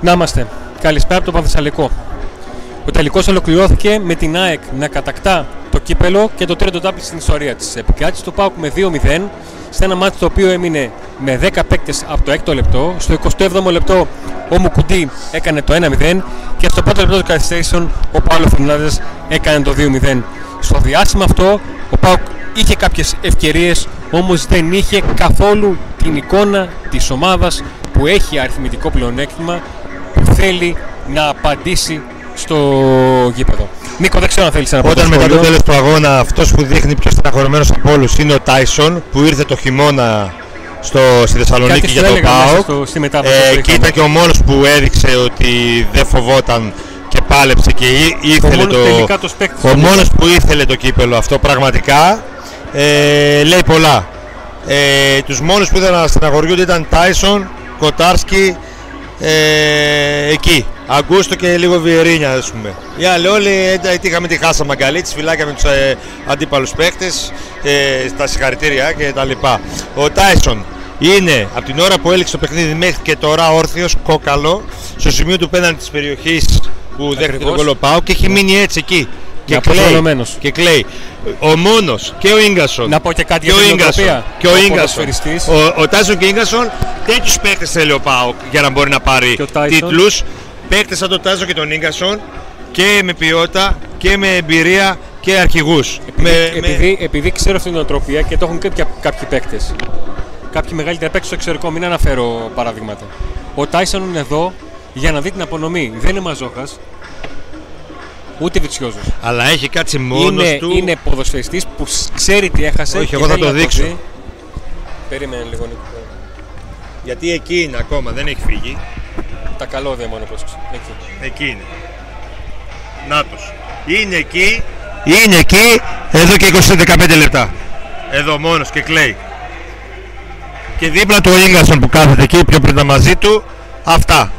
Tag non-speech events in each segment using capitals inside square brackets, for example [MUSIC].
Να είμαστε. Καλησπέρα από το Πανθεσσαλικό. Ο τελικός ολοκληρώθηκε με την ΑΕΚ να κατακτά το κύπελο και το τρίτο τάπλη στην ιστορία της. Επικράτησε το ΠΑΟΚ με 2-0 σε ένα μάτι το οποίο έμεινε με 10 παίκτες από το 6ο λεπτό. Στο 27ο λεπτό ο Μουκουντή έκανε το 1-0 και στο 5ο λεπτό των καθυστερήσεων ο Παύλο Φερνάνδε έκανε το 2-0. Στο διάστημα αυτό ο ΠΑΟΚ είχε κάποιες ευκαιρίες, όμως δεν είχε καθόλου την εικόνα της ομάδας που έχει αριθμητικό πλεονέκτημα που θέλει να απαντήσει στο γήπεδο. Νίκο, δεν ξέρω αν θέλεις να πω. Όταν μετά το τέλος του αγώνα αυτός που δείχνει πιο στεναχωρημένος από όλους είναι ο Τάισον που ήρθε το χειμώνα στο, στη Θεσσαλονίκη Κάτι για σου το έλεγα μέσα ΠΑΟΚ. στο- στη μετάβαση Ε, που και είχαμε. ήταν και ο μόνος που έδειξε ότι δεν φοβόταν και πάλεψε και ή- ήθελε μόνος το. τελικά τους παίκτης ο που μόνος που ήθελε το κύπελο αυτό πραγματικά ε, λέει πολλά. Ε, τους μόνους που ήθελαν να στεναχωριούνται ήταν Τάισον, Κοτάρσκι, ε, εκεί. Αγκούστο και λίγο Βιερίνια, ας πούμε. Οι άλλοι όλοι ε, τι είχαμε τη χάσα μαγκαλίτη, φυλάκια με τους ε, αντίπαλους παίχτε, ε, τα συγχαρητήρια κτλ. Ο Τάισον είναι από την ώρα που έληξε το παιχνίδι μέχρι και τώρα όρθιος, κόκαλο, στο σημείο του πέναντι της περιοχής που δέχτηκε τον Ακριβώς. κολοπάου και έχει μείνει έτσι εκεί. Και Να κλαίει, αποθολωμένος. και κλαίει. Ο μόνος και ο γκασον. Να πω και κάτι και για ο την Ίγκασον. νοοτροπία. Και ο Ο Ίγκασον. ποδοσφαιριστής. Ο, ο Τάισον και ο Ίγκασον τέτοιους παίκτε θέλει ο Πάοκ για να μπορεί να πάρει Και ο Τάισον. τίτλους. Παίκτε σαν τον Τάισον και τον Ίγκασον και με ποιότητα και με εμπειρία και αρχηγούς. επειδή, επειδή ξέρω αυτή την οτροπία και το έχουν και πια- κάποιοι παίκτε. Κάποιοι μεγαλύτεροι παίκτες στο εξωτερικό, μην αναφέρω παραδείγματα. Ο Τάισον είναι εδώ για να δει την απονομή. Δεν είναι μαζόχας. Ούτε βιτσιόζος. Αλλά έχει κάτσει μόνος Είναι, του. είναι ποδοσφαιριστής που σ- ξέρει τι έχασε. Όχι, και εγώ θα θέλει το να δείξω. δει. Περίμενε λίγο Νίκο. Γιατί εκεί είναι ακόμα, δεν έχει φύγει. Τα καλώδια μόνο πρόσεξε. Εκεί. Εκεί είναι. Νάτος. Είναι εκεί. Είναι εκεί εδώ και 20-15 λεπτά. Εδώ μόνος και κλαίει. Και δίπλα του ο Ίγκασον που κάθεται εκεί πιο πριν ήταν μαζί του. Αυτά.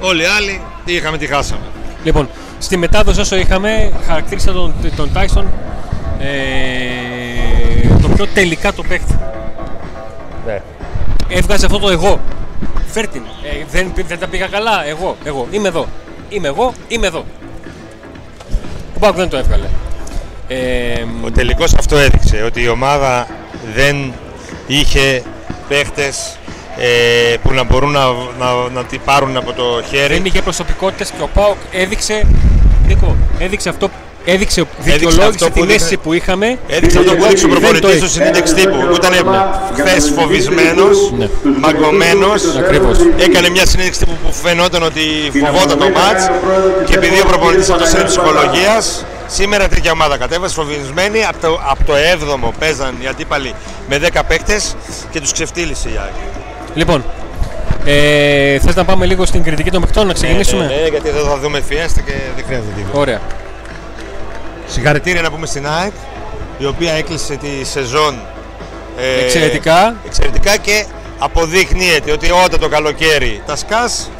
Όλοι οι άλλοι τι είχαμε, τι χάσαμε. Λοιπόν, στη μετάδοση όσο είχαμε, χαρακτήρισα τον, τον Tyson ε, το πιο τελικά το παίχτη. Ναι. Έβγαζε αυτό το εγώ. Φέρ την. Ε, δεν, δεν τα πήγα καλά. Εγώ, εγώ. Είμαι εδώ. Είμαι εγώ, είμαι εδώ. Ο Πάουκ δεν το έβγαλε. Ε, Ο τελικός αυτό έδειξε ότι η ομάδα δεν είχε παίχτες ε, που να μπορούν να, να, να την πάρουν από το χέρι. δεν είχε προσωπικότητες και ο Πάουκ έδειξε. Νίκο, έδειξε αυτό. Έδειξε, δικαιολόγησε αυτό που την δείχνε- αίσθηση που είχαμε. Έδειξε αυτό που έδειξε ο Δεν το προπονητής είχε. στο συνέντευξη τύπου που ήταν χθες φοβισμένος, Ναι. μαγκωμένος. Ακριβώς. Έκανε μια συνέντευξη τύπου που φαινόταν ότι φοβόταν το μάτ και επειδή ο προπονητής αυτός είναι ψυχολογίας, σήμερα τέτοια ομάδα κατέβασε φοβισμένη. Από το, από το 7ο παίζαν οι αντίπαλοι με 10 παίκτες και τους ξεφτύλισε η Άκη. Λοιπόν, ε, θες να πάμε λίγο στην κριτική των παιχτών, να ξεκινήσουμε; Ναι, ναι, γιατί εδώ θα δούμε φιέστα και δεν χρειάζεται τίποτα. Ωραία. Συγχαρητήρια να πούμε στην ΑΕΚ, η οποία έκλεισε τη σεζόν ε, Εξαιρετικά. εξαιρετικά και αποδεικνύεται ότι όταν το καλοκαίρι τα σκάς,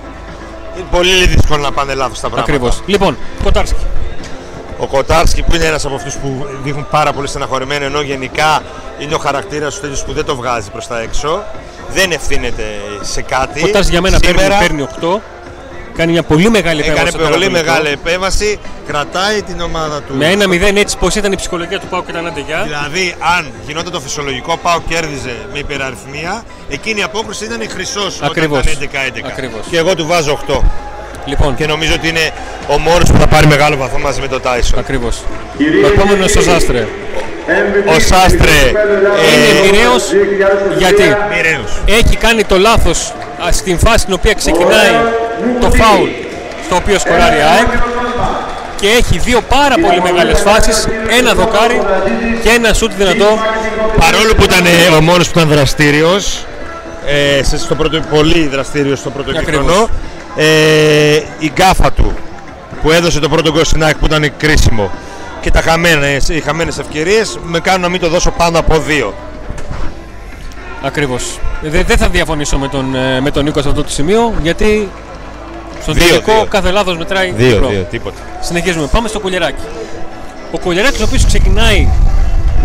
είναι πολύ δύσκολο να πάνε λάθος τα πράγματα. Ακριβώς. Λοιπόν, Κοτάρσκι. Ο Κοτάρσκι που είναι ένας από αυτούς που δείχνουν πάρα πολύ στεναχωρημένο ενώ γενικά είναι ο χαρακτήρας του τέτοιος που δεν το βγάζει προς τα έξω. Δεν ευθύνεται σε κάτι. Κοτάρσκι για μένα Σήμερα παίρνει, παίρνει 8. Κάνει μια πολύ μεγάλη έκανε επέμβαση. στο πολύ τερματοφυλακό. μεγάλη επέμβαση, κρατάει την ομάδα του. Με ένα 0 έτσι πως ήταν η ψυχολογία του Πάου και ήταν αντεγιά. Δηλαδή, αν γινόταν το φυσιολογικό, πάω κέρδιζε με υπεραριθμία, εκείνη η απόκριση ήταν χρυσός όταν Ακριβώς. ήταν 11-11. Ακριβώς. Και εγώ του βάζω 8. Λοιπόν, Και νομίζω ότι είναι ο μόνο που θα πάρει μεγάλο βαθμό μαζί με τον Τάισον. ακριβώς. Ο επόμενος ο Ζάστρε. Ο Σάστρε Είναι ε, μοιραίος γιατί μοιραίος. έχει κάνει το λάθος α, στην φάση στην οποία ξεκινάει το φάουλ στο οποίο σκοράρει η ΑΕΚ και έχει δύο πάρα πολύ μεγάλες φάσεις, ένα δοκάρι και ένα σούτ δυνατό. Παρόλο που ήταν ε, ο μόνο που ήταν δραστήριος, ε, σε- στο πρώτο, πολύ δραστήριος στο πρώτο Ακριβώς. Κύχρονο, ε, η γκάφα του που έδωσε το πρώτο γκολ στην ΑΕΚ που ήταν κρίσιμο και τα χαμένες, οι χαμένες ευκαιρίες με κάνουν να μην το δώσω πάνω από δύο. Ακριβώς. Δεν δεν θα διαφωνήσω με τον, ε, με τον Νίκο σε αυτό το σημείο γιατί στο Δύο, τελικό δύο. κάθε λάθος μετράει Δύο, διπλό. δύο, τίποτα. Συνεχίζουμε. Πάμε στο Κουλιεράκι. Ο Κουλιεράκης ο οποίος ξεκινάει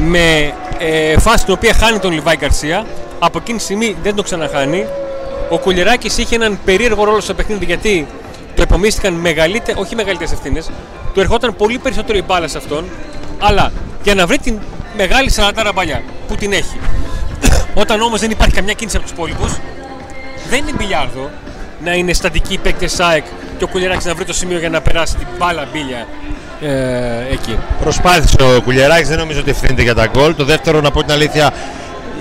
με ε, φάση την οποία χάνει τον Λιβάη Γκαρσία. Από εκείνη τη στιγμή δεν τον ξαναχάνει. Ο Κουλεράκη είχε έναν περίεργο ρόλο στο παιχνίδι γιατί το επομίστηκαν μεγαλύτερε, όχι μεγαλύτερες ευθύνες, του ερχόταν πολύ περισσότερο η μπάλα σε αυτόν, αλλά για να βρει την μεγάλη σαρατάρα παλιά που την έχει. Όταν όμως δεν υπάρχει καμιά κίνηση από τους υπόλοιπους, δεν είναι μπιλιάρδο να είναι στατικοί παίκτες ΣΑΕΚ και ο Κουλεράκη να βρει το σημείο για να περάσει την μπάλα μπίλια ε, εκεί. Προσπάθησε ο Κουλιεράκης, δεν νομίζω ότι ευθύνεται για τα γκολ. Το δεύτερο, να πω την αλήθεια,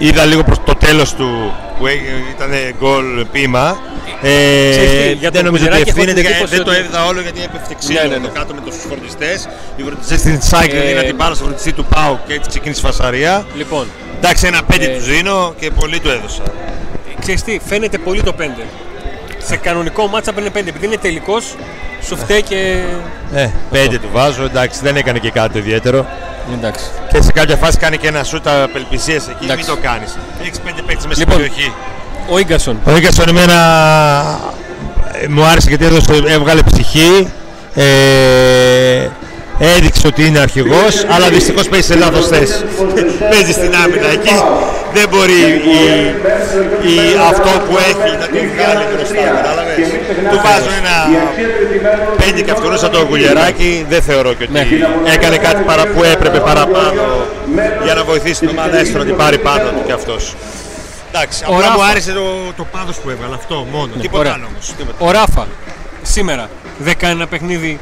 είδα λίγο προς το τέλος του που έ- ήταν γκολ πείμα. Ξέρεις τι, Ε, για δεν τον νομίζω ότι Κουλιεράκη έχω την ευθύνεται, εντύπωση δεν το ότι- έδιδα όλο γιατί έπεφτε ξύλο Ναι, ναι, ναι. εδώ κάτω με τους φορτιστές. Οι φορτιστές στην Cycle Ε, δίναν την μπάλα στο φορτιστή του Πάου και έτσι ξεκίνησε η φασαρία. Λοιπόν, Εντάξει, ένα πέντε Ε, του δίνω και πολύ του έδωσα. ξέρεις τι, φαίνεται πολύ το 5. Σε κανονικό μάτσα παίρνει 5. Επειδή είναι τελικός, σου φταίει και. Ε, πέντε του βάζω, εντάξει, δεν έκανε και κάτι το ιδιαίτερο. Εντάξει. Και σε κάποια φάση κάνει και ένα σούτ απελπισίες εκεί, μην Εντάξει. το κάνεις. Έχεις πέντε παίκτες μέσα Λοιπόν. στην περιοχή. Ο γκασον. Ο Ίγκασον εμένα ε, μου άρεσε γιατί έδωσε, έβγαλε ψυχή. Ε, έδειξε ότι είναι αρχηγός, αλλά δυστυχώς παίζει σε λάθος θέση. [LAUGHS] παίζει στην άμυνα εκεί. Δεν μπορεί η, η, αυτό που έχει να το βγάλει μπροστά. Κατάλαβες; Του βάζω ένα πέντε και αυτόν σαν το γουλιαράκι. Δεν θεωρώ και ότι Ναι. έκανε κάτι παρα, που έπρεπε παραπάνω για να βοηθήσει την ομάδα έστω να την πάρει πάνω του κι αυτός. Εντάξει, Ο απλά μου Ράφα. άρεσε το, το πάδος που έβαλε αυτό μόνο. Τίποτα ωραία. άλλο όμως. Τίποτα. Ο Ράφα σήμερα δεν κάνει ένα παιχνίδι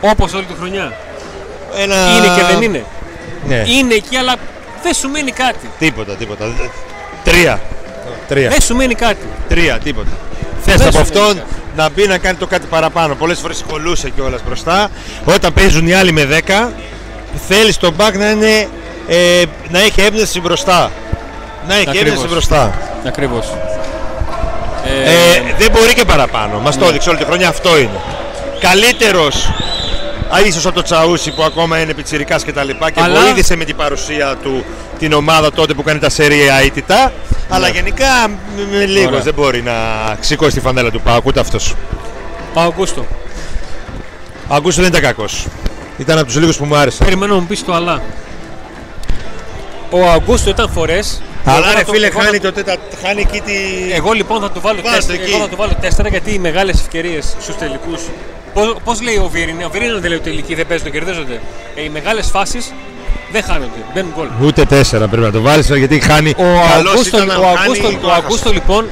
όπως όλη τη χρονιά; Ένα... Είναι και δεν είναι; Ναι. Είναι εκεί, αλλά δεν σου μένει κάτι. Τίποτα, τίποτα. Τρία. Τρία. Δεν σου μένει κάτι. Τρία, τίποτα. Θες Δεν από σου αυτόν μένει να μπει να κάνει το κάτι παραπάνω. Πολλές φορές κολούσε κιόλας μπροστά. Όταν παίζουν οι άλλοι με 10, θέλεις τον back να, είναι, ε, να έχει έμπνευση μπροστά. Να έχει Ακριβώς. έμπνευση μπροστά. Ακριβώς. Ε, δεν μπορεί και παραπάνω. Μας το έδειξε όλη τη χρονιά αυτό είναι. Καλύτερος α, ίσως από το Τσαούσι που ακόμα είναι πιτσιρικάς και τα λοιπά και Αλλά- βοήθησε με την παρουσία του την ομάδα τότε που κάνει τα σερία αίτητα. Αλλά γενικά με, με λίγος Ναι. Ωραία. δεν μπορεί να σηκώσει τη φανέλα του Πάουκ ούτε αυτός. Ο Αγκούστο. Ο Αγκούστο δεν ήταν κακός. Ήταν από τους λίγους που μου άρεσαν. Περιμένω να μου πεις το αλλά. Ο Αγκούστο ήταν φορές. Αλλά ρε φίλε χάνει, το, τέτα- χάνει εκεί τη... Εγώ λοιπόν θα του βάλω Βάζ' το τέσσερα. εκεί. Εγώ θα του βάλω τέσσερα γιατί οι μεγάλες ευκαιρίες στους τελικούς. Πώς λέει ο Βίρινε, ο Βίρινε δεν λέει ότι οι τελικοί δεν παίζουν, κερδίζονται. Ε, οι μεγάλες φάσεις δεν χάνονται, μπαίνουν γκολ. Ούτε τέσσερα πρέπει να το βάλεις γιατί χάνει. Ο Καλός Αγκούστο, ήταν να ο, χάνει, Αγκούστο, το ο έχασε. Αγκούστο λοιπόν,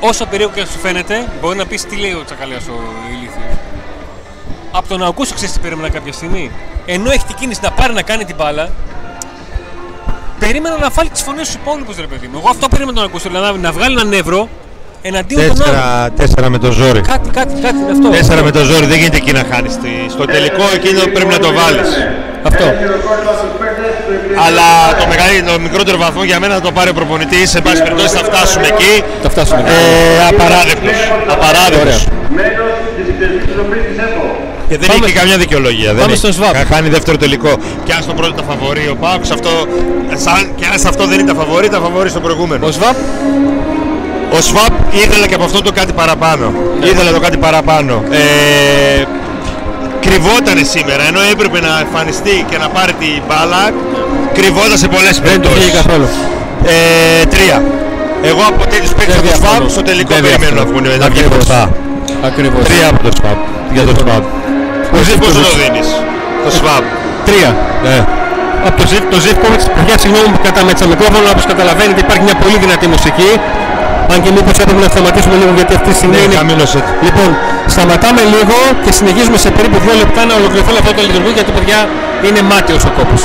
όσο περίεργο και να σου φαίνεται, μπορεί να πεις τι λέει ο Τσακαλέας ο ηλίθιος. Από τον Αγκούστο ξέρεις τι περίμενα κάποια στιγμή. Ενώ έχει την κίνηση να πάρει να κάνει την μπάλα, περίμενα να βάλει τις φωνές στους υπόλοιπους ρε παιδί μου. Εγώ αυτό περίμενα τον Αγκούστο, δηλαδή να βγάλει έναν νεύρο εναντίον των άλλων. Τέσσερα, τέσσερα με το ζόρι. Κάτι, κάτι, κάτι είναι αυτό. Τέσσερα με το ζόρι δεν γίνεται εκεί να χάνεις. Στο τελικό εκείνο πρέπει να το βάλεις. Αυτό. Αλλά το, μεγαλύτερο, το μικρότερο βαθμό για μένα να το πάρει ο προπονητής. Σε πάση περιπτώσει θα φτάσουμε εκεί. Θα φτάσουμε. Ε, απαράδεκτος. Απαράδεκτος. Και δεν Πάμε- έχει και καμιά δικαιολογία. δεν Πάμε έχει. στο Σβάπ. Χα- Χάνει δεύτερο τελικό. Και αν στο πρώτο τα φαβορεί ο Πάουκ, σε αυτό, σαν, και αν σε αυτό δεν είναι τα φαβορεί, τα φαβορεί στο προηγούμενο. Ο Σβάπ, Ο Σβάπ ήθελε και από αυτό το κάτι παραπάνω. Ήθελε το κάτι παραπάνω. Ε, κρυβότανε σήμερα, ενώ έπρεπε να εμφανιστεί και να πάρει την μπάλα. Κρυβόταν σε πολλές δεν του βγήκε περιπτώσεις. καθόλου. Ε, τρία. Εγώ από τέτοιους παίκτες Δεν από το Σβάπ διαφωνώ. στο τελικό Δεν περιμένω να διαφωνώ. βγουν να βγει Ακριβώς. μπροστά. Ακριβώς. Τρία από το Σβάπ. Για το Σβάπ. Εσύ πόσο το δίνεις, το Σβάπ. Τρία. Ναι. Από το Ζιβ, το Ζιβκοβιτ, παιδιά, συγγνώμη που κατάμετσα το μικρόφωνο, όπως καταλαβαίνετε υπάρχει μια πολύ δυνατή μουσική. Αν και μήπως έπρεπε να σταματήσουμε λίγο γιατί αυτή τη στιγμή Ναι, είναι. χαμήλωσε. Λοιπόν, σταματάμε λίγο και συνεχίζουμε σε περίπου δύο λεπτά να ολοκληρωθεί όλο αυτό το λειτουργό γιατί παιδιά είναι μάτιος ο κόπος.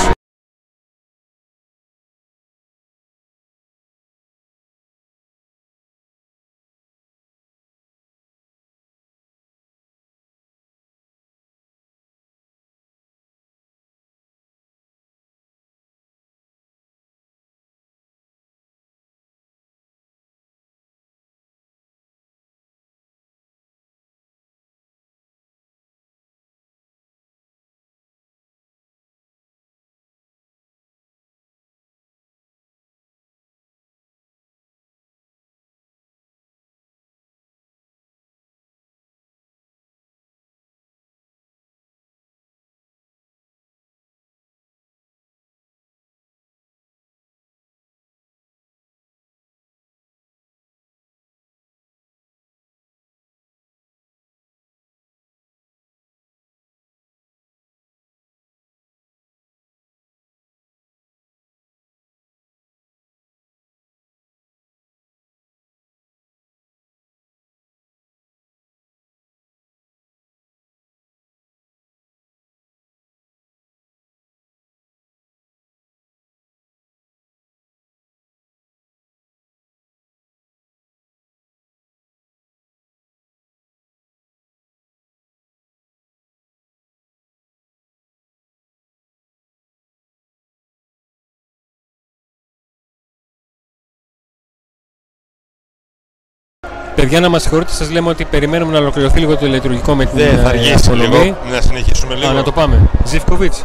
Παιδιά, να μας συγχωρείτε, σας λέμε ότι περιμένουμε να ολοκληρωθεί λίγο το ηλεκτρονικό με την Δεν θα ε, αργήσει απονομή. λίγο. Να συνεχίσουμε λίγο. Α, να το πάμε. Ζιβκοβίτς.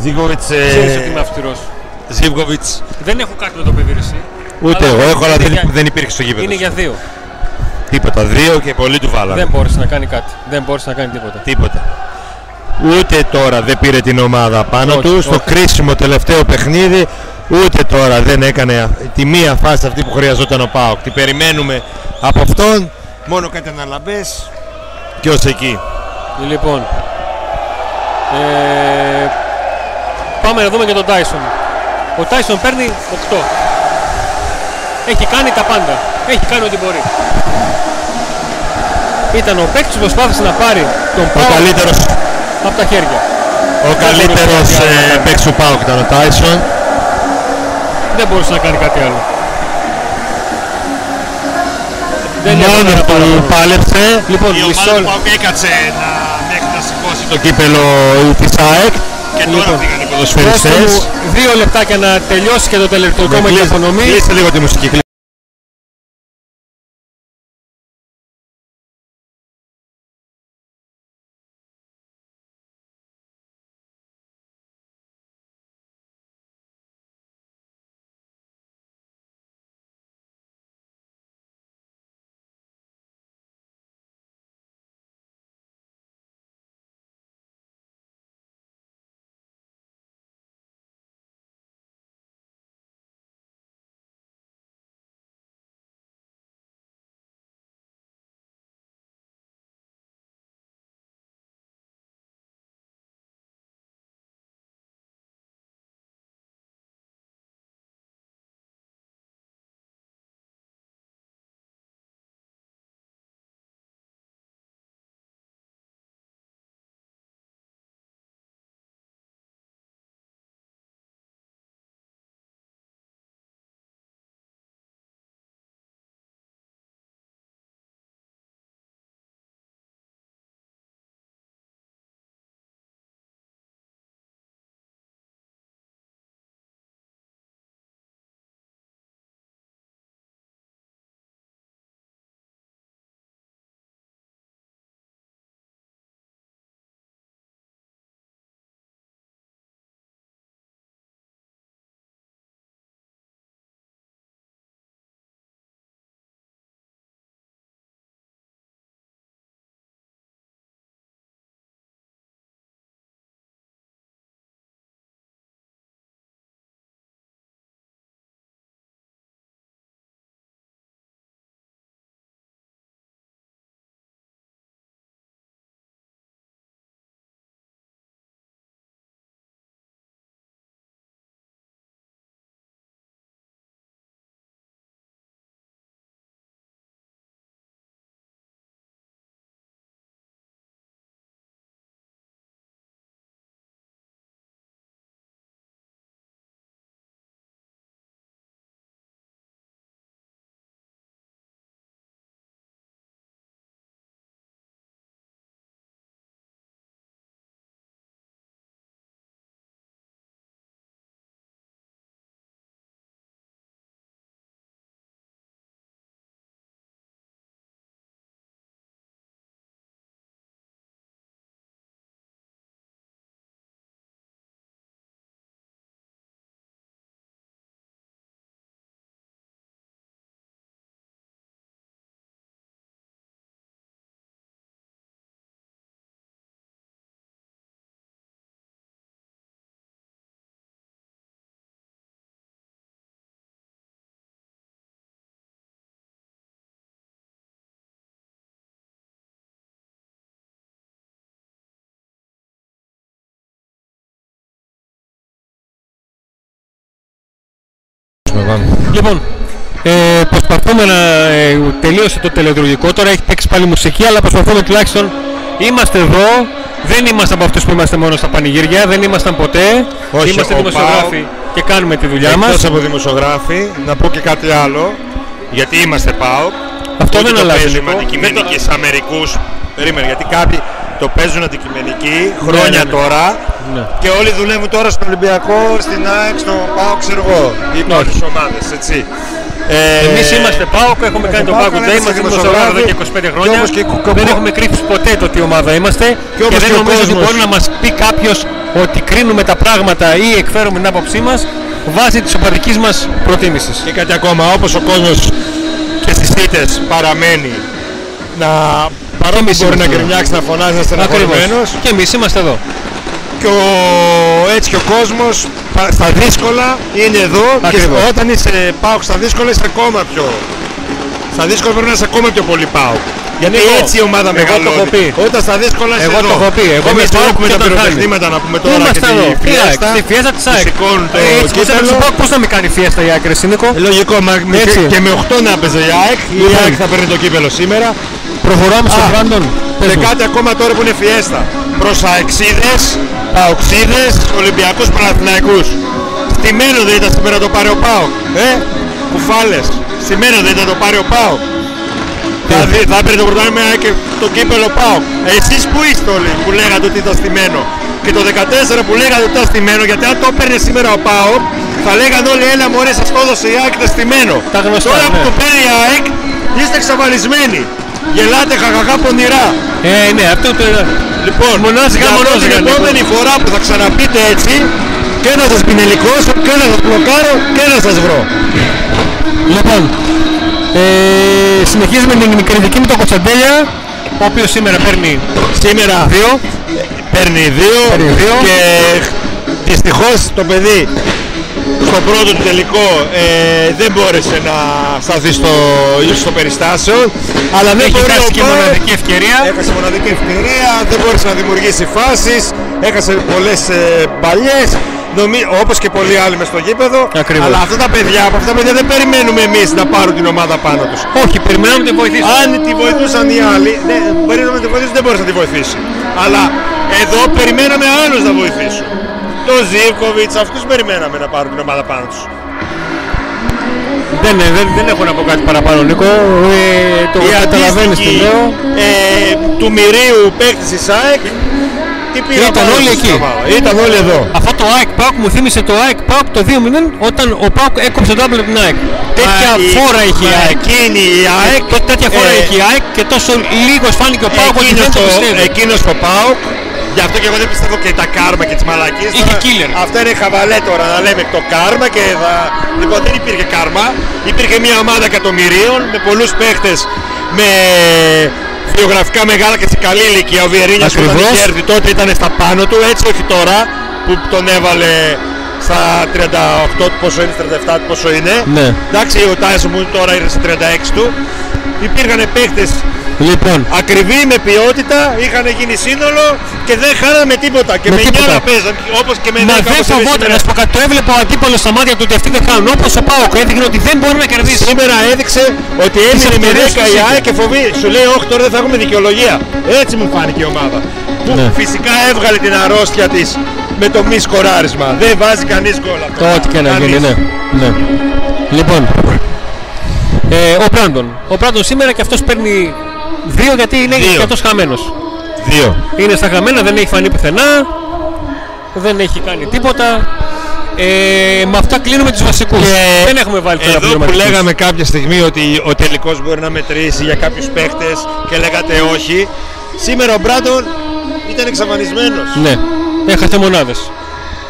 Ζίγκοβιτς, ε, Ξέρεις ότι είμαι αυστηρός. Ζίγκοβιτς. Δεν έχω κάτι με το παιδί, ρε, εσύ. Ούτε Αλλά εγώ έχω, αλλά είναι δεν, για- δεν υπήρχε στο γήπεδο. Είναι για δύο. Τίποτα. Δύο και πολλοί του βάλανε. Δεν μπόρεσε να κάνει κάτι. Δεν μπόρεσε να κάνει τίποτα. Τίποτα. Ούτε τώρα δεν πήρε την ομάδα πάνω Όχι, του στο όχι. κρίσιμο τελευταίο παιχνίδι. Ούτε τώρα δεν έκανε α- τη μία φάση αυτή που χρειαζόταν ο Πάοκ. Τι περιμένουμε από αυτόν. Μόνο κάτι αναλαμπές και ως εκεί. Λοιπόν, ε, πάμε να δούμε και τον Τάισον. Ο Τάισον παίρνει 8. Έχει κάνει τα πάντα. Έχει κάνει ό,τι μπορεί. Ήταν ο παίκτης που προσπάθησε να πάρει τον Ο Πάο καλύτερος, από τα χέρια. ο καλύτερος μπορούσε να ε, κάνει. παίκτης του Πάοκ ήταν ο Τάισον. Δεν μπορούσε να κάνει κάτι άλλο. Μόνος έπρεπε να που πάρει. πάλεψε. Λοιπόν, η μισό ομάδα του λεπτό. Πάοκ έκατσε να, μέχρι να σηκώσει το κύπελο της ΑΕΚ. Και τώρα Λοιπόν, πήγαν οι Δώστε ποδοσφαιριστές. μου δύο λεπτάκια να τελειώσει και το τελεκτρικό με την Κλείστε- απονομή. Κλείστε λίγο τη μουσική. Λοιπόν, ε, προσπαθούμε να ε, τελείωσε το τελετουργικό. Τώρα έχει παίξει πάλι μουσική, αλλά προσπαθούμε τουλάχιστον. Είμαστε εδώ. Δεν είμαστε από αυτούς που είμαστε μόνο στα πανηγύρια. Δεν ήμασταν ποτέ. Όχι, είμαστε ο δημοσιογράφοι και κάνουμε τη δουλειά μας. Εκτός από δημοσιογράφοι, να πω και κάτι άλλο. Γιατί είμαστε ΠΑΟΚ. Αυτό Ούτε δεν το αλλάζει. παίζουμε Νίκο. αντικειμενική Δεν το- σε Αμερικούς. Περίμενε, γιατί κάποιοι το παίζουν αντικειμενική χρόνια ναι, ναι. τώρα Ναι. και όλοι δουλεύουν τώρα στον Ολυμπιακό, στην ΑΕΚ, στο ΠΑΟΚ, ξέρω εγώ. Ή Όχι. πολλές ομάδες, έτσι. Ε, Εμείς είμαστε ΠΑΟΚ, έχουμε κάνει το ΠΑΟΚ, ΠΑΟΚ αλλά Day, είμαστε είμαστε δημοσιογράφοι εδώ και 25 χρόνια. όμως και κο- δεν έχουμε κρύψει ποτέ το τι ομάδα είμαστε. Και, όπως δεν και ο νομίζω ότι κόσμος. μπορεί να μας πει κάποιος ότι κρίνουμε τα πράγματα ή εκφέρουμε την άποψή μας βάσει της οπαδικής μας προτίμησης. Και κάτι ακόμα, όπως ο κόσμος και στις ήττες παραμένει να παρόλο που εμείς μπορεί να είμαστε εδώ. γκρινιάξει, να φωνάζει, να Ακριβώς. στεναχωρημένος Και εμείς είμαστε εδώ. και ο, έτσι και ο κόσμος πα- στα δύσκολα είναι εδώ Ακριβώς. και όταν είσαι πάω στα δύσκολα είσαι ακόμα πιο στα δύσκολα πρέπει να είσαι ακόμα πιο πολύ πάω γιατί Νίκο, έτσι η ομάδα εγώ το μεγαλώνει έχω πει. όταν στα δύσκολα είσαι Εγώ εδώ το έχω πει. Εγώ Εμείς με πάω βλέπουμε και τα τον χάνει. πυροτεχνήματα να πούμε Πού τώρα και είμαστε τη εδώ, τι ΑΕΚ, φιέστα στη φιέστα της που ΑΕΚ. σηκώνουν το Ε, Έτσι, πώς κύπελλο. θα Πώ να μην κάνει φιέστα η άκρη, Νίκο; Ε, Λογικό, μα, με- Έτσι. και με 8 να παίζει η ΑΕΚ, η Λοιπόν. ΑΕΚ θα παίρνει το κύπελο σήμερα. Προχωράμε στον Α, Μπράντον. Πες Και μου. κάτι ακόμα τώρα που είναι φιέστα. Προς αεξίδες, παοξίδες, Ολυμπιακούς Παναθηναϊκούς. Στημένο δεν ήταν σήμερα το πάρει ο ΠΑΟΚ. Ε, κουφάλες. Στημένο δεν ήταν το πάρει ο ΠΑΟΚ. Θα, δει- θα έπαιρνε το πρωτάθλημα και το κύπελο ΠΑΟΚ. Εσείς που είστε όλοι που λέγατε ότι ήταν στημένο; Και το 14 που λέγατε ότι ήταν στημένο, γιατί αν το έπαιρνε σήμερα ο ΠΑΟΚ, θα λέγανε όλοι έλα μωρέ σας το έδωσε η ΑΕΚ ήταν στημένο. Τα γνωστά, Τώρα που ναι. το παίρνει η ΑΕΚ, είστε εξαφανισμένοι. Γελάτε χαχαχά πονηρά. Ε, ναι, αυτό το. Λοιπόν, Μονάζιγα, γι' αυτό μονάζιγα, την Νίκο. επόμενη φορά που θα ξαναπείτε έτσι και να σας πινελικώσω και να σας μπλοκάρω και να σας βρω. Λοιπόν, ε, συνεχίζουμε την κριτική με τον Κωνσταντέλια, ο οποίος σήμερα παίρνει Σήμερα δύο. παίρνει δύο, Παίρνει δύο. και δυστυχώς το παιδί στο πρώτο του τελικό ε, δεν μπόρεσε να σταθεί στο, στο περιστάσιο αλλά δεν Έχει μπορεί χάσει ο και Πάοκ- μοναδική ευκαιρία. Έχασε μοναδική ευκαιρία, δεν μπόρεσε να δημιουργήσει φάσεις, έχασε πολλές ε, παλιές, νομί- όπως και πολλοί άλλοι μες στο γήπεδο. Ακριβώς. Αλλά αυτά τα παιδιά, από αυτά τα παιδιά δεν περιμένουμε εμείς να πάρουν την ομάδα πάνω τους. Όχι, περιμέναμε να την βοηθήσουμε. Αν τη βοηθούσαν οι άλλοι, ναι, μπορεί να τη βοηθήσουν, δεν μπορούσε να τη βοηθήσει. Αλλά εδώ περιμέναμε άλλους να βοηθήσουν. Το Ζίβκοβιτς, αυτούς περιμέναμε να πάρουν την ομάδα πάνω τους. Δεν, δεν, δεν έχω να πω κάτι παραπάνω, Νίκο. Ε, το Η καταλαβαίνεις τι αντίστοιχη, λέω. ε, του Μυρίου παίκτης της ΑΕΚ, τι πήραν Ήταν πάνω όλοι τους εκεί. στην ομάδα. Ήταν όλοι εδώ. Αυτό το ΑΕΚ ΠΑΟΚ μου θύμισε το ΑΕΚ ΠΑΟΚ το 2-0 όταν ο ΠΑΟΚ έκοψε το double από την ΑΕΚ. Τέτοια Μα η- φόρα είχε η μα ΑΕΚ. Εκείνη η ΑΕΚ, Τέ- Τέτοια φόρα ε, είχε η ΑΕΚ και τόσο λίγος φάνηκε ο ΠΑΟΚ ότι εκείνος δεν το το, πιστεύει. εκείνος το ΠΑΟΚ, γι' αυτό και εγώ δεν πιστεύω και τα κάρμα και τις μαλακίες. Είχε Τώρα, killer. Αυτά είναι χαβαλέ τώρα να λέμε το κάρμα και θα... Λοιπόν δεν υπήρχε κάρμα, υπήρχε μια ομάδα εκατομμυρίων με πολλούς παίχτες με βιογραφικά μεγάλα και σε καλή ηλικία. Ο Βιερίνιας όταν Ακριβώς. είχε έρθει τότε ήταν στα πάνω του, έτσι όχι τώρα που τον έβαλε στα 38 του πόσο είναι, 37 του πόσο είναι. Ναι. Εντάξει, ο Τάισον μου τώρα είναι στα 36 του. Υπήρχαν παίχτες Λοιπόν, ακριβή με ποιότητα, είχαν γίνει σύνολο και δεν χάναμε τίποτα. Και Με με, τίποτα. 9 να παίζαν, όπως και με 10 Μα δεν όπως είναι φοβόταν σήμερα. να σου πω κάτι. Το έβλεπε ο αντίπαλος στα μάτια του ότι αυτοί δεν κάνουν. Όπως ο Πάοκ έδειχνε ότι δεν μπορεί να κερδίσει. Σήμερα έδειξε ότι έμεινε με ευκαιρίες 10 τους η είχε. ΑΕΚ και φοβεί. Σου λέει, Όχι, τώρα δεν θα έχουμε δικαιολογία. Έτσι μου φάνηκε η ομάδα. Που Ναι. φυσικά έβγαλε την αρρώστια της με το μη σκοράρισμα. Δεν βάζει κανείς γκολ αυτό. Το ό,τι και να Κανείς. γίνει, ναι. ναι. Λοιπόν, ε, ο Μπράντον. Ο Μπράντον σήμερα και αυτός παίρνει δύο γιατί είναι Δύο. και αυτός χαμένος. Δύο. Είναι στα χαμένα, δεν έχει φανεί πουθενά, δεν έχει κάνει τίποτα. Ε, με αυτά κλείνουμε τους βασικούς. Και δεν έχουμε βάλει τώρα Εδώ που πληρωματικούς. λέγαμε κάποια στιγμή ότι ο τελικός μπορεί να μετρήσει για κάποιους παίχτες και λέγατε όχι. Σήμερα ο Μπράντον ήταν εξαφανισμένος. Ναι, έχασε μονάδες.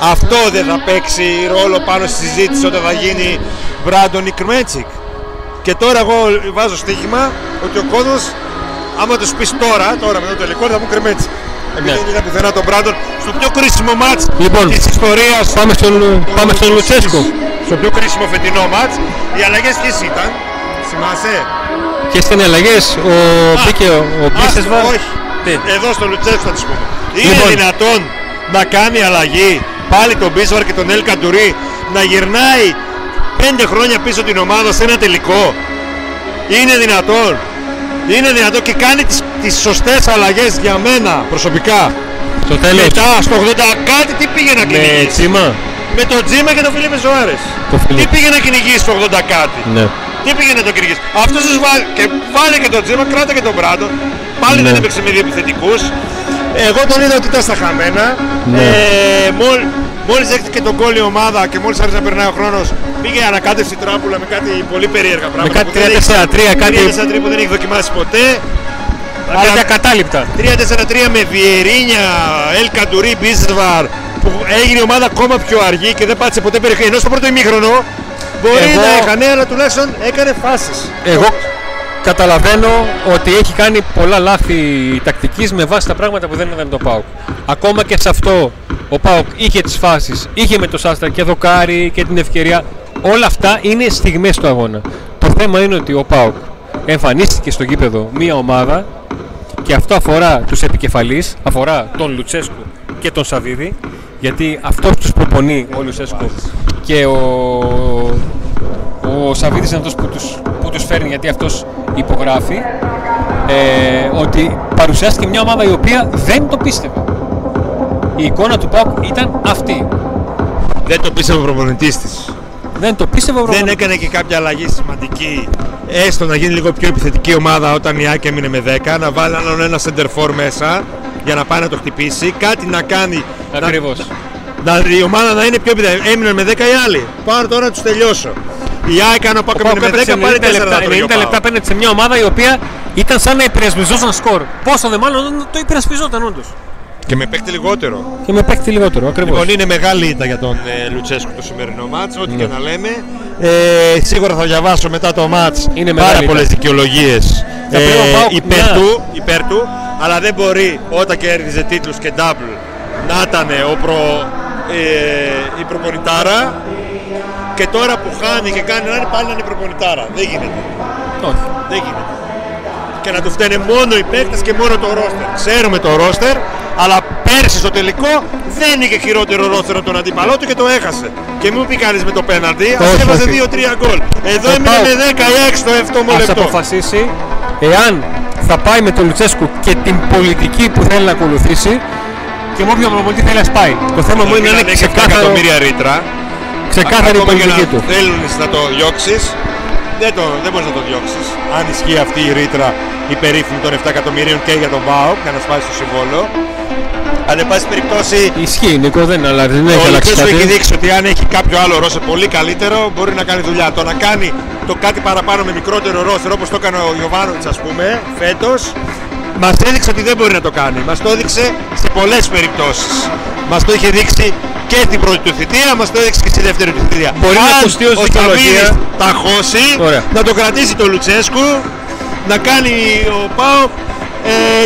Αυτό δεν θα παίξει ρόλο πάνω στη συζήτηση όταν θα γίνει Μπράντον ή Κρμέτσικ. Και τώρα εγώ βάζω στοίχημα ότι ο κόσμος άμα τους πεις τώρα, τώρα με το τελικό θα μου Κρμέτσικ. Επειδή Ναι. δεν είδα πουθενά τον Μπράντον στο πιο κρίσιμο μάτς Λοιπόν, της ιστορίας Πάμε στον, πάμε στον Λουτσέσκο. στο πιο κρίσιμο φετινό μάτς. Οι αλλαγές ποιες ήταν, θυμάσαι; Και ήταν οι αλλαγές, ο μπήκε ο, ο Άστο, Μπίσεσβαρ; όχι. Τι; Εδώ στο Λουτσέσκο θα τις πούμε. Είναι Λοιπόν. δυνατόν να κάνει αλλαγή πάλι τον Μπίσβαρ και τον Ελ Καντουρί να γυρνάει πέντε χρόνια πίσω την ομάδα σε ένα τελικό; Είναι δυνατόν. Είναι δυνατόν και κάνει τις, τις σωστές αλλαγές για μένα προσωπικά. Στο τέλος, Μετά στο 80 κάτι τι πήγε να με κυνηγήσει; τσίμα. Με τον Τζίμα και τον Φίλιππε Ζωάρες. Το Φίλιππ. Τι πήγε να κυνηγήσει στο 80 κάτι; Ναι. Τι πήγε να το κυνηγήσει; Αυτός τους βάλει και βάλε και τον Τζίμα, κράτα και τον Μπράντον. Πάλι Ναι. δεν έπαιξε με δύο επιθετικούς. Εγώ τον είδα ότι ήταν στα χαμένα. Ναι. Ε, μόλ- Μόλις δέχτηκε τον κόλλη η ομάδα και μόλις άρχισε να περνάει ο χρόνος, πήγε ανακάτευση τράπουλα με κάτι πολύ περίεργα πράγματα. Με κάτι που δεν έχει- 3-4-3, κάτι- 3-4-3 που δεν έχει δοκιμάσει ποτέ. Κάτι ακατάληπτα. 3-4-3 με Βιερίνια, Ελ Καντουρί, Μπίσβαρ που έγινε η ομάδα ακόμα πιο αργή και δεν πάτησε ποτέ περιοχή. Ενώ στο πρώτο ημίχρονο μπορεί Εγώ- να έχανε, αλλά τουλάχιστον έκανε φάσεις. Εγώ καταλαβαίνω ότι έχει κάνει πολλά λάθη τακτικής με βάση τα πράγματα που δεν είδαμε το ΠΑΟΚ. Ακόμα και σε αυτό ο ΠΑΟΚ είχε τις φάσεις, είχε με το Σάστρα και δοκάρι και την ευκαιρία. Όλα αυτά είναι στιγμές του αγώνα. Το θέμα είναι ότι ο ΠΑΟΚ εμφανίστηκε στο γήπεδο μία ομάδα και αυτό αφορά τους επικεφαλείς, αφορά τον Λουτσέσκου και τον Σαββίδη γιατί αυτός τους προπονεί ο Λουτσέσκου και ο, ο Σαββίδης είναι αυτός που τους, που τους φέρνει γιατί αυτός υπογράφει ε, ότι παρουσιάστηκε μια ομάδα η οποία δεν το πίστευε. Η εικόνα του ΠΑΟΚ ήταν αυτή. Δεν το πίστευε ο προπονητής της. Δεν το πίστευε ο Δεν προπονητής. έκανε και κάποια αλλαγή σημαντική. Έστω να γίνει λίγο πιο επιθετική ομάδα όταν η Άκη έμεινε με 10, να βάλει άλλον ένα center for μέσα για να πάει να το χτυπήσει. Κάτι να κάνει. να- Ακριβώς. Να, η ομάδα να είναι πιο επιθετική. Έμειναν με 10 οι άλλοι. Πάω τώρα να τους τελειώσω. Η ΑΕΚ αν ο Πάκο Ο ΠΑΟΚ έμεινε με έπαιξε 10 πάρει 90 4 λεπτά, να τρώει ο 90 λεπτά ΠΑΟΚ. απέναντι σε μια ομάδα η οποία ήταν σαν να υπερασπιζόταν σκορ. Πόσο δε μάλλον όταν το υπερασπιζόταν όντως. Και με παίκτη λιγότερο. Και με παίχτη λιγότερο, ακριβώς. Λοιπόν, είναι μεγάλη ήττα για τον ε, Λουτσέσκου το σημερινό μάτς, ό,τι Ναι. και να λέμε. Ε, σίγουρα θα διαβάσω μετά το μάτς Είναι πάρα μεγάλη πολλές ήττα. δικαιολογίες Θα πρέπει ο ΠΑΟΚ υπέρ, να- του, υπέρ του, αλλά δεν μπορεί όταν κέρδιζε τίτλους και double να ήταν ο προ, ε, η προπονητάρα και τώρα που χάνει και κάνει να είναι πάλι να είναι η προπονητάρα. Δεν γίνεται. Όχι. Δεν γίνεται. Και να του φταίνε μόνο οι παίκτες και μόνο το ρόστερ. Ξέρουμε το ρόστερ, αλλά πέρσι στο τελικό δεν είχε χειρότερο ρόστερ από τον αντίπαλό του και το έχασε. Και μην μου πει κανείς με το πέναντι, ας Όχι, έβαζε όχι. 2-3 γκολ. Εδώ Το έμεινε ΠΑΟΚ. με 10 ή 6 το 7ο Ας λεπτό. αποφασίσει εάν θα πάει με τον Λουτσέσκου και την πολιτική που θέλει να ακολουθήσει και με όποιον προπονητή θέλει να σπάει. Το θέμα μου είναι να είναι ξεκάθαρο. ξεκάθαρο, εκατομμύρια ρήτρα. ξεκάθαρη η Ακόμα και πολιτική να του. θέλουν να το διώξεις, δεν, το, δεν μπορείς να το διώξεις. Αν ισχύει αυτή η ρήτρα η περίφημη των 7 εκατομμυρίων και για τον ΠΑΟΚ, για να σπάσει το συμβόλαιο. Αν εν πάση περιπτώσει, Ισχύει, Νίκο, δεν, αλλά δεν έχει ο αλλάξει Λουτσέσκου έχει κάτι. δείξει ότι αν έχει κάποιο άλλο ρόστερ πολύ καλύτερο, μπορεί να κάνει δουλειά. Το να κάνει το κάτι παραπάνω με μικρότερο ρόστερ όπως το έκανε ο Γιωβάνοβιτ, ας πούμε, φέτος, μας έδειξε ότι δεν μπορεί να το κάνει. Μας το έδειξε σε πολλές περιπτώσεις. Μας το είχε δείξει και στην πρώτη του θητεία, μας το έδειξε και στη δεύτερη του θητεία. Μπορεί να Αν ακουστεί ως ο δικαιολογία. Σταβίδης τα χώσει, Ωραία. να το κρατήσει το Λουτσέσκου, να κάνει ο Πάοκ ε,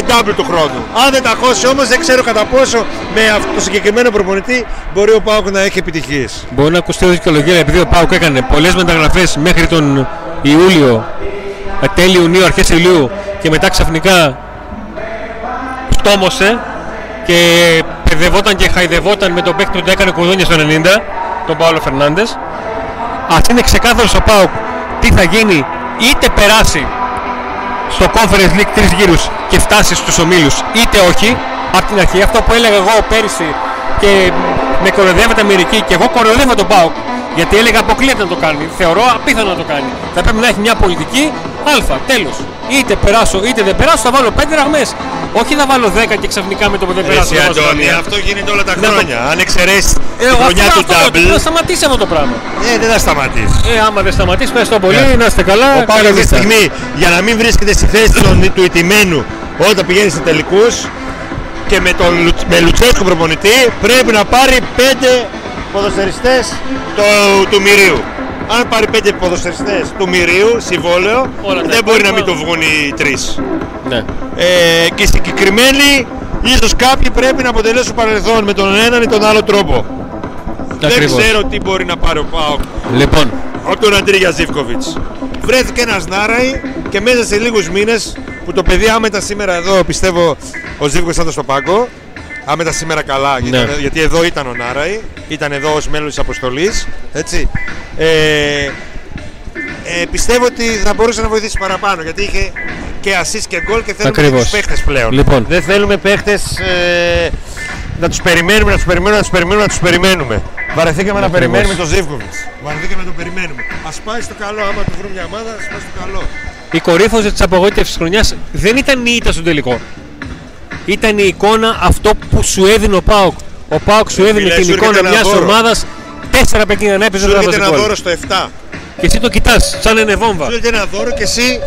double του χρόνου. Αν δεν τα χώσει όμως δεν ξέρω κατά πόσο με αυτό το συγκεκριμένο προπονητή μπορεί ο Πάοκ να έχει επιτυχίες. Μπορεί να ακουστεί ως δικαιολογία επειδή ο Πάουκ έκανε πολλές μεταγραφές μέχρι τον Ιούλιο, ε, τέλη Ιουνίου, αρχές Ιουλίου και μετά ξαφνικά στόμωσε και παιδευόταν και χαϊδευόταν με τον παίκτη που του έκανε κουδούνια στο 90, τον Παόλο Φερνάντες. Ας είναι ξεκάθαρος ο Πάουκ τι θα γίνει είτε περάσει στο Conference League τρεις γύρους και φτάσει στους ομίλους είτε όχι. Από την αρχή αυτό που έλεγα εγώ πέρυσι και με κοροϊδεύεται μερικοί και εγώ κοροϊδεύω τον ΠΑΟΚ γιατί έλεγα αποκλείεται να το κάνει. Θεωρώ απίθανο να το κάνει. Θα πρέπει να έχει μια πολιτική α τέλος. Είτε περάσω είτε δεν περάσω θα βάλω 5 ραγμές όχι να βάλω 10 και ξαφνικά με το που δεν περάσω Εσύ δεν βάζω Αντώνη, καμία. αυτό γίνεται όλα τα Να το- χρόνια. Αν εξαιρέσεις Ε, τη χρονιά αυτό- του αυτό- double, θα σταματήσει αυτό το πράγμα ε, δεν θα σταματήσει. ε, άμα δεν σταματήσει ευχαριστώ πολύ Ναι. να είστε καλά Ο Πάοκ καλή αυτή τη νύχτα. στιγμή για να μην βρίσκεται στη θέση των- του ηττημένου όταν πηγαίνει σε τελικούς και με τον Λου- με Λουτσέσκο προπονητή πρέπει να πάρει πέντε ποδοσφαιριστές το- του Μυρίου. Αν πάρει πέντε ποδοσφαιριστές του Μυρίου, συμβόλαιο, Όλα τα δεν μπορεί να μην υπόλοιπα. το βγουν οι τρεις. Ναι. Ε, και συγκεκριμένοι, ίσως κάποιοι πρέπει να αποτελέσουν παρελθόν με τον έναν ή τον άλλο τρόπο. Δεν Ακριβώς. ξέρω τι μπορεί να πάρει ο Πάοκ λοιπόν από τον Αντρίγια Ζήφκοβιτς. Βρέθηκε ένας Νάραη και μέσα σε λίγους μήνες που το παιδί άμα ήταν σήμερα εδώ πιστεύω ο Ζήφκοβιτς ήταν στο πάγκο άμα ήταν σήμερα καλά γιατί, Ναι. ήταν- γιατί εδώ ήταν ο Νάραη ήταν εδώ ως μέλος της αποστολής έτσι ε, ε, πιστεύω ότι θα μπορούσε να βοηθήσει παραπάνω γιατί είχε και assist και γκολ και θέλουμε Ακριβώς. τους παίχτες πλέον Λοιπόν. δεν θέλουμε παίχτες ε, να τους περιμένουμε, να τους περιμένουμε, να τους περιμένουμε, να τους περιμένουμε. Βαρεθήκαμε να Ακριβώς. περιμένουμε τον Ζήφκοβιτς. Βαρεθήκαμε να τον περιμένουμε. Ας πάει στο καλό, άμα του βρούμε μια ομάδα, ας πάει στο καλό. η κορύφωση της απογοήτευσης της χρονιάς δεν ήταν η ήττα στον τελικό. Ήταν η εικόνα αυτό που σου έδινε ο ΠΑΟΚ. ο Πάοκ σου έδινε φίλε, την σου εικόνα έρχεται ένα μιας δώρο. ομάδας τέσσερα παιχνίδια να έπαιζε Σου να έρχεται βάζει ένα γκολ. δώρο στο 7. Και εσύ το κοιτάς, σαν είναι βόμβα. Σου έρχεται ένα δώρο και εσύ,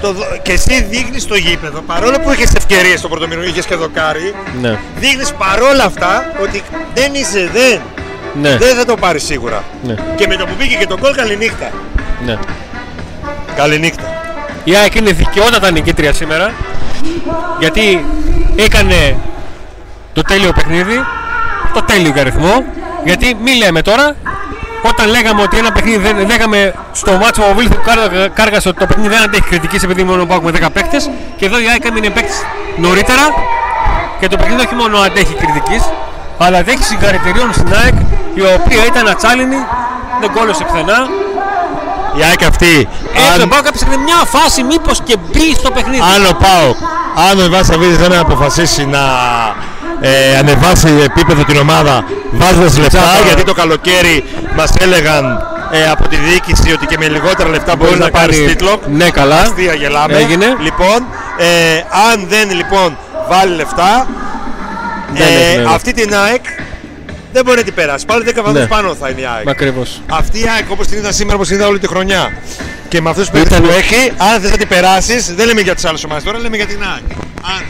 το, δω- και εσύ δείχνεις το γήπεδο. Παρόλο που είχες ευκαιρίες στο πρώτο μήνυμα, είχες και δοκάρι, Ναι, δείχνεις παρόλα αυτά ότι δεν είσαι, δεν, ναι, δεν θα το πάρεις σίγουρα. ναι, Και με το που μπήκε και τον γκολ, καληνύχτα. ναι. Καληνύχτα. Η ΑΕΚ είναι δικαιότατα νικήτρια σήμερα γιατί έκανε το τέλειο παιχνίδι, το τέλειο και αριθμό. Γιατί μη λέμε τώρα, όταν λέγαμε ότι ένα παιχνίδι δεν λέγαμε στο μάτσο ο Βίλθου κάργασε ότι το παιχνίδι δεν αντέχει κριτική επειδή μόνο πάμε με 10 παίκτες και εδώ η ΑΕΚ έμεινε παίκτης νωρίτερα και το παιχνίδι όχι μόνο αντέχει κριτικής αλλά αντέχει συγχαρητηρίων στην ΑΕΚ η οποία ήταν ατσάλινη, δεν κόλλωσε πουθενά Η ΑΕΚ αυτή, έτσι, αν, αν... πάω κάποια μια φάση μήπως και μπει στο παιχνίδι. αν ο ΠΑΟΚ, αν ο Ιβάς Σαββίδης δεν αποφασίσει να ε, ανεβάσει επίπεδο την ομάδα βάζοντας λεφτά, Τσάπα. γιατί το καλοκαίρι μας έλεγαν ε, από τη διοίκηση ότι και με λιγότερα λεφτά μπορείς να, πάρεις τίτλο. Ναι, καλά. Αστεία γελάμε. Έγινε. Λοιπόν, ε, αν δεν λοιπόν βάλει λεφτά, Δεν έχει ε, νόημα. αυτή την ΑΕΚ δεν μπορεί να την περάσει. Πάλι 10 βαθμούς Ναι. πάνω θα είναι η ΑΕΚ. Ακριβώς. Αυτή η ΑΕΚ όπως την είδα σήμερα, όπως την είδα όλη τη χρονιά. Και με αυτούς τους παίκτες Ήταν- που έχει, αν θες να την περάσεις, δεν λέμε για τις άλλες ομάδες τώρα, λέμε για την ΑΕΚ. Αν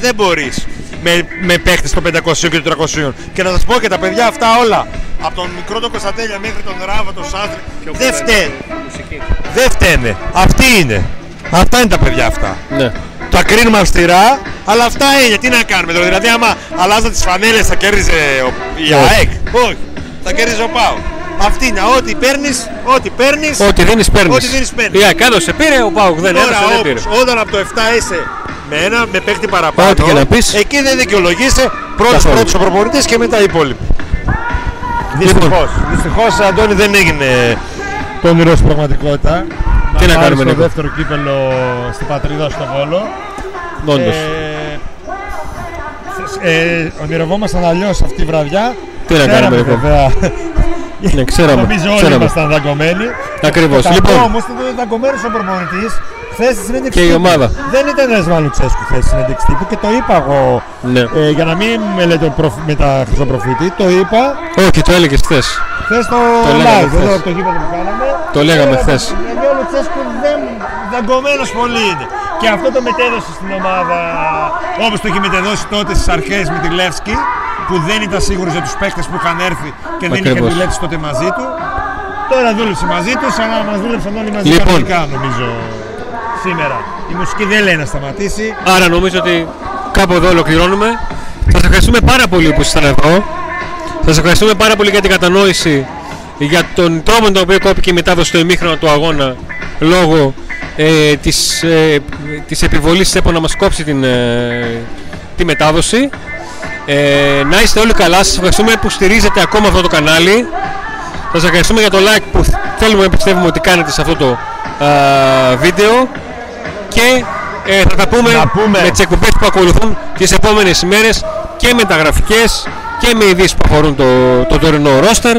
δεν μπορείς με, με παίκτες των 500 και των 300 και να σας πω και τα παιδιά αυτά όλα, από τον μικρό τον Κωνσταντέλια μέχρι τον Ράβα, τον Σάστρη, δεν φταίνε. Δεν φταίνε. Αυτοί είναι. Αυτά είναι τα παιδιά αυτά. Ναι. Τα κρίνουμε αυστηρά, αλλά αυτά είναι. Τι να κάνουμε τώρα. Δηλαδή, άμα αλλάζα τις φανέλες, θα κέρδιζε ο... η Όχι. ΑΕΚ; Όχι. Θα κέρδιζε ο ΠΑΟ. Αυτή είναι. Ό,τι παίρνεις, ό,τι παίρνεις. Ό,τι δίνεις, παίρνεις. Ό,τι δίνεις, παίρνεις. Η ΑΕΚ έδωσε, πήρε, ο Πάουκ δεν Τώρα, έδωσε, δεν πήρε. όπως, όταν από το 7 είσαι με ένα με παίκτη παραπάνω, Ό,τι και να πεις. εκεί δεν δικαιολογείσαι. Πρώτος Καθόλου. πρώτο ο προπονητής και μετά οι υπόλοιποι. Δυστυχώς. Δυστυχώς, Αντώνη, δεν έγινε το όνειρο στην πραγματικότητα. Τι να πάρεις κάνουμε, στο Νίκο; δεύτερο κύπελο στην πατρίδα στο Βόλο. Όντως. Ε, ε, ονειρευόμασταν αλλιώς αυτή τη βραδιά. Τι να Ξέραμε, κάνουμε, Νίκο; βέβαια. Ναι, ξέραμε. Νομίζω όλοι ξέραμε. ήμασταν δαγκωμένοι. Ακριβώς. Το Λοιπόν. κακό όμως ήταν ότι δαγκωμένος ο προπονητής χθες στη συνέντευξη Και η τύπου. ομάδα. Δεν ήταν ένας Μαλουτσέσκου χθες στη συνέντευξη τύπου και το είπα εγώ. Ναι. Ε, για να μην με λέτε προφ- με τα χρυσοπροφήτη, το είπα Όχι, το έλεγες χθες. χθες στο Το λέγαμε live, χθες. εδώ από το γήπεδο που κάναμε. Το λέγαμε Ε, χθες. Γιατί ο Λουτσέσκου δεν δαγκωμένος πολύ είναι. Και αυτό το μετέδωσε στην ομάδα όπως το είχε μετεδώσει τότε στις αρχές με τη Λεύσκη που δεν ήταν σίγουρος για τους παίκτες που είχαν έρθει και δεν είχε Ακριβώς. δουλέψει τότε μαζί του. Τώρα δούλεψε μαζί του, αλλά μας δούλεψαν όλοι μαζί Λοιπόν. κανονικά νομίζω σήμερα. Η μουσική δεν λέει να σταματήσει. Άρα νομίζω ότι κάπου εδώ ολοκληρώνουμε. Σας ευχαριστούμε πάρα πολύ που ήσασταν εδώ. Σας ευχαριστούμε πάρα πολύ για την κατανόηση για τον τρόπο με τον οποίο κόπηκε η μετάδοση στο ημίχρονο του αγώνα λόγω ε, της, ε, της επιβολής της ΕΠΟ να μας κόψει την, ε, τη μετάδοση. Ε, να είστε όλοι καλά, σας ευχαριστούμε που στηρίζετε ακόμα αυτό το κανάλι. Σας ευχαριστούμε για το like που θέλουμε να πιστεύουμε ότι κάνετε σε αυτό το α, βίντεο και ε, θα τα πούμε, Να πούμε. με τις εκπομπές που ακολουθούν τις επόμενες ημέρες και μεταγραφικές και με ειδήσεις που αφορούν το, το τωρινό ρόστερ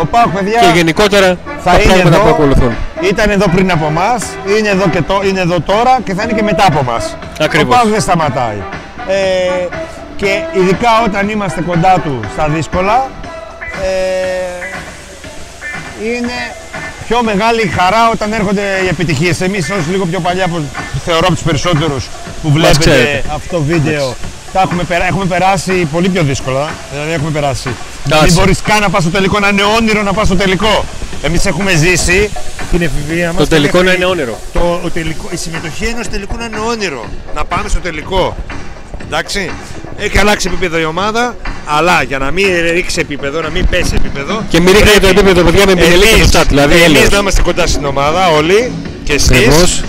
Ο Πάοκ, παιδιά, και γενικότερα θα τα είναι πράγματα εδώ. που ακολουθούν. ήταν εδώ πριν από εμάς, είναι, εδώ και το, είναι εδώ τώρα και θα είναι και μετά από εμάς. Ακριβώς. Ο Πάοκ δεν σταματάει. Ε, και ειδικά όταν είμαστε κοντά του στα δύσκολα, ε, είναι πιο μεγάλη χαρά όταν έρχονται οι επιτυχίες. Εμείς όσοι λίγο πιο παλιά, που θεωρώ από τους περισσότερους που βλέπετε ξέρετε. αυτό το βίντεο, τα έχουμε, περά- έχουμε περάσει πολύ πιο δύσκολα. Δηλαδή έχουμε περάσει. Να μην Κάτσε. μπορείς καν να πας στο τελικό, να είναι όνειρο να πας στο τελικό. Εμείς έχουμε ζήσει την εφηβεία μας. Το τελικό την να εφη- είναι όνειρο. Το, ο τελικό, η συμμετοχή ενός τελικού να είναι όνειρο. Να πάμε στο τελικό. Εντάξει. Έχει αλλάξει επίπεδο η ομάδα, αλλά για να μην ρίξει επίπεδο, να μην πέσει επίπεδο. Και μην ρίχνετε το επίπεδο, παιδιά, με πινελίκια στο chat. Δηλαδή, εμείς έλεος. να είμαστε κοντά στην ομάδα, όλοι και εσείς.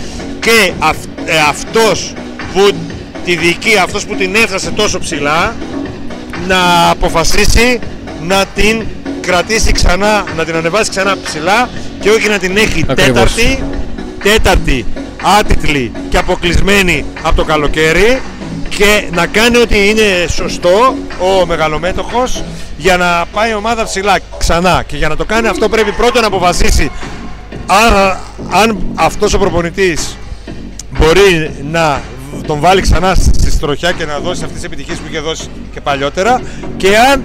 Ακριβώς. Και αυ, ε, αυτός που τη δική, αυτός που την έφτασε τόσο ψηλά, να αποφασίσει να την κρατήσει ξανά, να την ανεβάσει ξανά ψηλά και όχι να την έχει Ακριβώς. τέταρτη, τέταρτη, άτιτλη και αποκλεισμένη από το καλοκαίρι και να κάνει ό,τι είναι σωστό ο μεγαλομέτωχος για να πάει η ομάδα ψηλά ξανά και για να το κάνει αυτό πρέπει πρώτα να αποφασίσει αν, αν αυτός ο προπονητής μπορεί να τον βάλει ξανά στη στροχιά και να δώσει αυτές τις επιτυχίες που είχε δώσει και παλιότερα και αν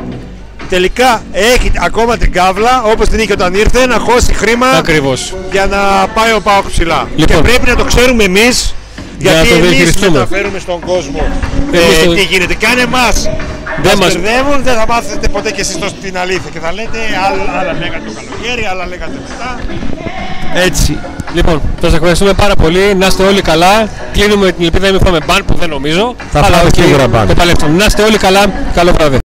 τελικά έχει ακόμα την κάβλα όπως την είχε όταν ήρθε να χώσει χρήμα Ακριβώς. για να πάει ο Πάοκ ψηλά. Λοιπόν. Και πρέπει να το ξέρουμε εμείς Για να γιατί το εμείς διαχειριστούμε. μεταφέρουμε στον κόσμο Εμείς ε, το- τι γίνεται. Και αν εμάς Δεν μας μας- μπερδεύουν δεν θα μάθετε ποτέ και εσείς το- την αλήθεια και θα λέτε άλλα, άλλα λέγατε το καλοκαίρι, άλλα λέγατε μετά. Έτσι. Λοιπόν, θα σας ευχαριστούμε πάρα πολύ. Να είστε όλοι καλά. Κλείνουμε την ελπίδα να μην φάμε ban που δεν νομίζω. Θα Αλλά φάμε οκ, σίγουρα ban. Το παλέψαμε. Να είστε όλοι καλά. Καλό βράδυ.